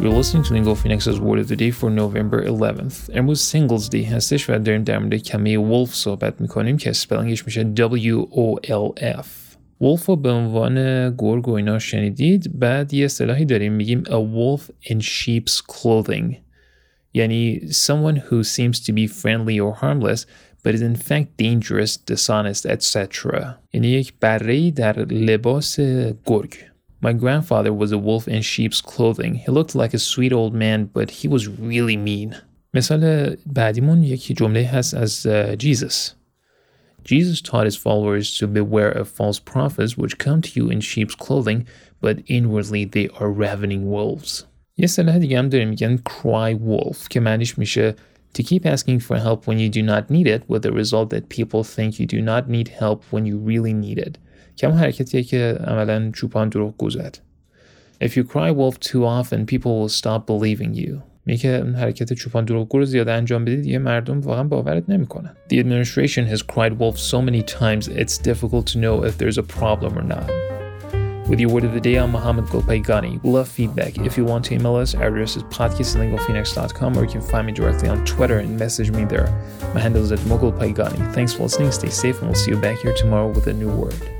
You're listening to Lingo Phoenix's Word of the Day for November 11th. امروز سینگلز دی هستش و داریم در مورد کمی ولف صحبت میکنیم که سپلنگش میشه W-O-L-F ولف رو به عنوان گرگ و اینا شنیدید بعد یه اصطلاحی داریم میگیم a wolf in sheep's clothing یعنی someone who seems to be friendly or harmless but is in fact dangerous, dishonest, etc. یعنی یک بره در لباس گرگ My grandfather was a wolf in sheep's clothing. He looked like a sweet old man, but he was really mean. مثال بعدیمون یکی جمله هست از Jesus. Jesus taught his followers to beware of false prophets which come to you in sheep's clothing, but inwardly they are ravening wolves. یه صلاح دیگه هم داریم میگن cry wolf که معنیش میشه to keep asking for help when you do not need it with the result that people think you do not need help when you really need it. کم حرکتیه که عملا چوپان دروغ گذد If you cry wolf too often people will stop believing you میگه حرکت چوپان دروغگو رو زیاد انجام بدید یه مردم واقعا باورت نمیکنن. The administration has cried wolf so many times it's difficult to know if there's a problem or not. With your word of the day, I'm Mohammad Golpayegani. Love feedback. If you want to email us, our address is podcastlingophoenix.com or you can find me directly on Twitter and message me there. My handle is at MoeGolpayegani. Thanks for listening, stay safe, and we'll see you back here tomorrow with a new word.